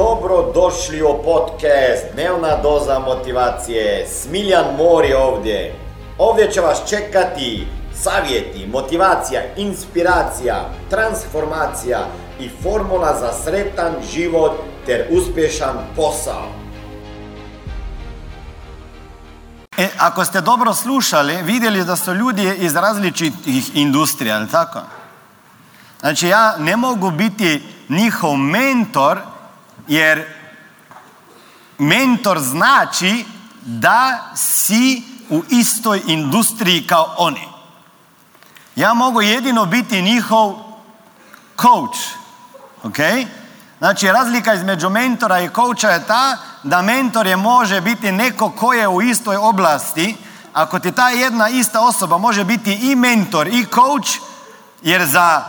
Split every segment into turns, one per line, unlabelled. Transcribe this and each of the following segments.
Dobro došli u podcast Dnevna doza motivacije. Smiljan Mor je ovdje. Ovdje će vas čekati savjeti, motivacija, inspiracija, transformacija i formula za sretan život ter uspješan posao.
E, ako ste dobro slušali, vidjeli da su ljudi iz različitih industrija, tako? Znači ja ne mogu biti njihov mentor jer mentor znači da si u istoj industriji kao oni. Ja mogu jedino biti njihov coach. Ok? Znači razlika između mentora i coacha je ta da mentor je može biti neko ko je u istoj oblasti. Ako ti ta jedna ista osoba može biti i mentor i coach, jer za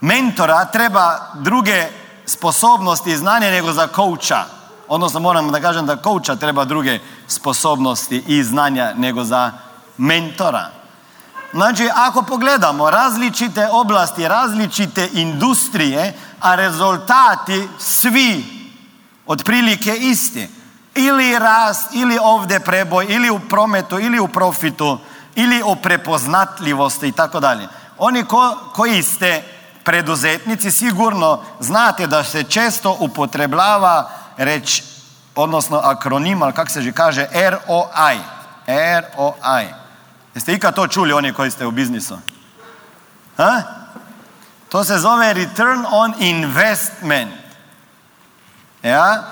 mentora treba druge sposobnosti i znanje nego za kouča. Odnosno moram da kažem da kouča treba druge sposobnosti i znanja nego za mentora. Znači, ako pogledamo različite oblasti, različite industrije, a rezultati svi otprilike isti. Ili rast, ili ovdje preboj, ili u prometu, ili u profitu, ili o prepoznatljivosti i tako dalje. Oni ko, koji ste preduzetnici sigurno znate da se često upotrebljava reč, odnosno akronim, ali kako se že kaže, ROI. ROI. Jeste ikad to čuli oni koji ste u biznisu? Ha? To se zove return on investment. Ja?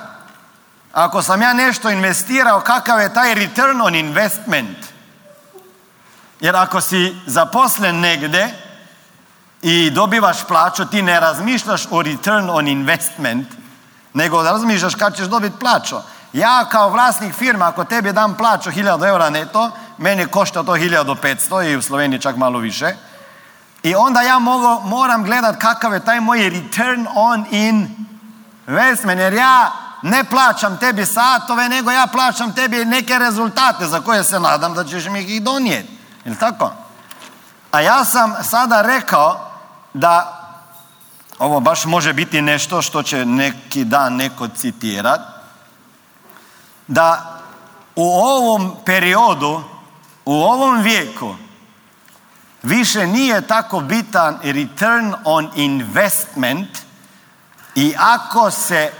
Ako sam ja nešto investirao, kakav je taj return on investment? Jer ako si zaposlen negdje i dobivaš plaću, ti ne razmišljaš o return on investment, nego razmišljaš kad ćeš dobiti plaću. Ja kao vlasnik firme, ako tebi dam plaću 1000 eura neto, meni košta to 1500 i u Sloveniji čak malo više. I onda ja mogu, moram gledat kakav je taj moj return on investment, jer ja ne plaćam tebi satove, nego ja plaćam tebi neke rezultate za koje se nadam da ćeš mi ih donijeti. Jel tako? A ja sam sada rekao da ovo baš može biti nešto što će neki dan neko citirat, da u ovom periodu, u ovom vijeku, više nije tako bitan return on investment i ako se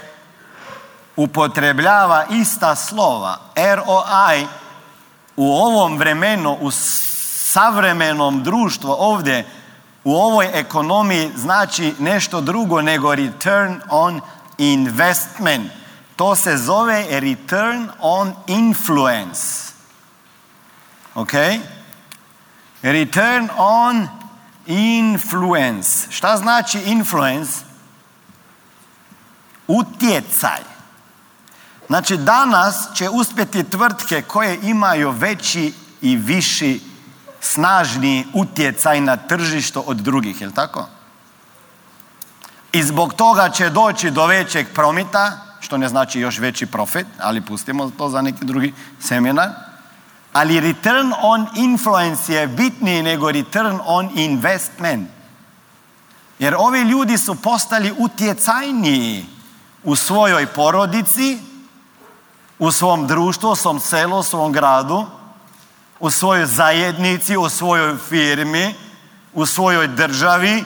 upotrebljava ista slova, ROI, u ovom vremenu, u savremenom društvu ovdje, u ovoj ekonomiji znači nešto drugo nego return on investment. To se zove return on influence. Ok? Return on influence. Šta znači influence? Utjecaj. Znači danas će uspjeti tvrtke koje imaju veći i viši snažniji utjecaj na tržišto od drugih, jel tako? I zbog toga će doći do većeg promita, što ne znači još veći profit, ali pustimo to za neki drugi seminar. Ali return on influence je bitniji nego return on investment. Jer ovi ljudi su postali utjecajniji u svojoj porodici, u svom društvu, u svom selu, u svom gradu, u svojoj zajednici, u svojoj firmi, u svojoj državi,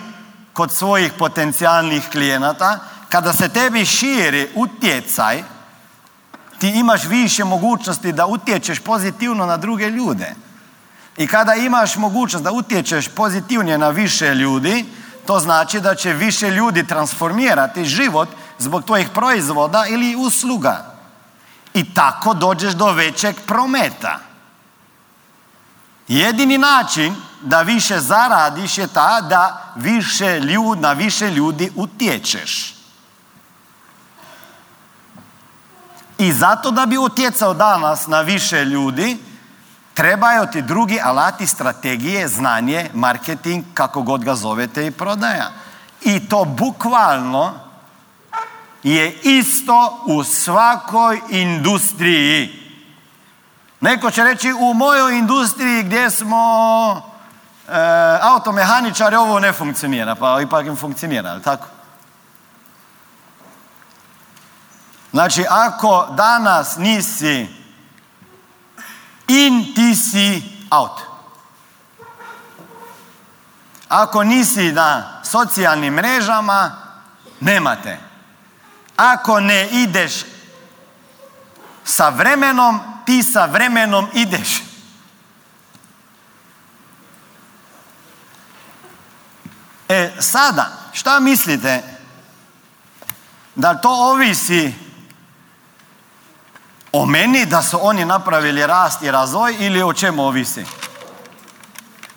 kod svojih potencijalnih klijenata, kada se tebi širi utjecaj, ti imaš više mogućnosti da utječeš pozitivno na druge ljude. I kada imaš mogućnost da utječeš pozitivnije na više ljudi, to znači da će više ljudi transformirati život zbog tvojih proizvoda ili usluga. I tako dođeš do većeg prometa. Jedini način da više zaradiš je ta da više ljud, na više ljudi utječeš. I zato da bi utjecao danas na više ljudi, trebaju ti drugi alati strategije, znanje, marketing, kako god ga zovete i prodaja. I to bukvalno je isto u svakoj industriji. Neko će reći u mojoj industriji gdje smo e, automehaničari ovo ne funkcionira, pa ipak im funkcionira, ali tako? Znači, ako danas nisi in, ti si out. Ako nisi na socijalnim mrežama, nemate. Ako ne ideš sa vremenom, ti sa vremenom ideš. E sada, šta mislite? Da to ovisi o meni, da su oni napravili rast i razvoj ili o čemu ovisi?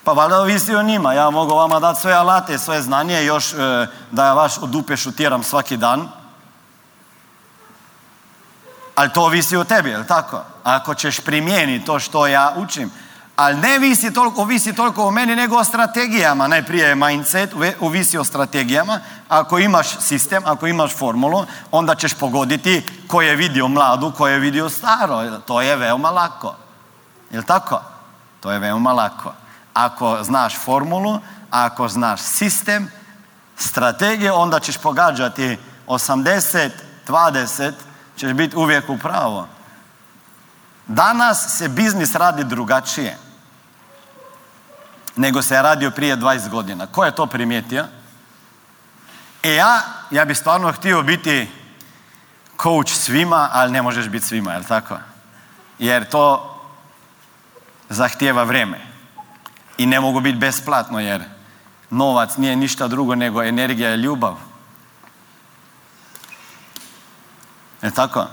Pa valjda ovisi o njima. Ja mogu vama dati sve alate, sve znanje, još e, da ja vaš šutiram svaki dan. Ali to ovisi o tebi, je tako? Ako ćeš primijeniti to što ja učim. Ali ne visi toliko, ovisi toliko o meni nego o strategijama. Najprije je mindset, ovisi o strategijama. Ako imaš sistem, ako imaš formulu, onda ćeš pogoditi ko je vidio mladu, ko je vidio staro. To je veoma lako. Jel tako? To je veoma lako. Ako znaš formulu, ako znaš sistem, strategije, onda ćeš pogađati 80, 20, ćeš biti uvijek u pravo. Danas se biznis radi drugačije nego se je radio prije 20 godina. Ko je to primijetio? E ja, ja bi stvarno htio biti coach svima, ali ne možeš biti svima, jel tako? Jer to zahtijeva vrijeme. I ne mogu biti besplatno jer novac nije ništa drugo nego energija i ljubav. Je tako?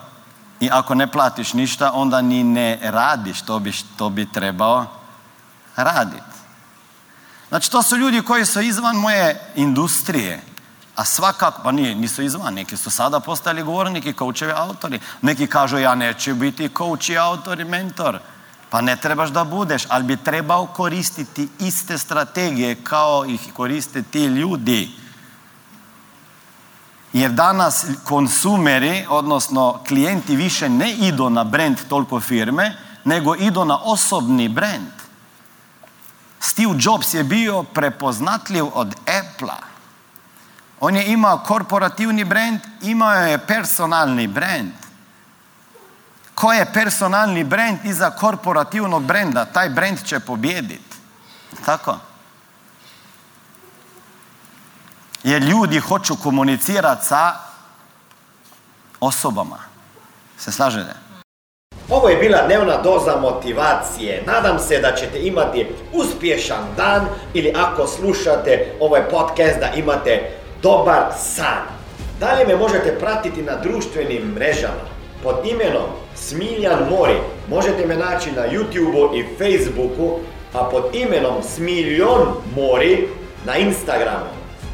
I ako ne platiš ništa, onda ni ne radiš to bi, to bi trebao raditi. Znači, to su ljudi koji su izvan moje industrije. A svakako, pa nije, nisu izvan, neki su sada postali govorniki, koučevi, autori. Neki kažu, ja neću biti coach i autor i mentor. Pa ne trebaš da budeš, ali bi trebao koristiti iste strategije kao ih koriste ti ljudi. Jer danas konsumeri, odnosno klijenti više ne idu na brand toliko firme, nego idu na osobni brand. Steve Jobs je bio prepoznatljiv od Apple-a. On je imao korporativni brand, imao je personalni brand. Ko je personalni brand iza korporativnog brenda? Taj brand će pobijediti. Tako? Jer ljudi hoću komunicirati sa osobama. Se slažete?
Ovo je bila dnevna doza motivacije. Nadam se da ćete imati uspješan dan ili ako slušate ovaj podcast da imate dobar san. Dalje me možete pratiti na društvenim mrežama pod imenom Smiljan Mori. Možete me naći na YouTubeu i Facebooku, a pod imenom Smiljon Mori na Instagramu.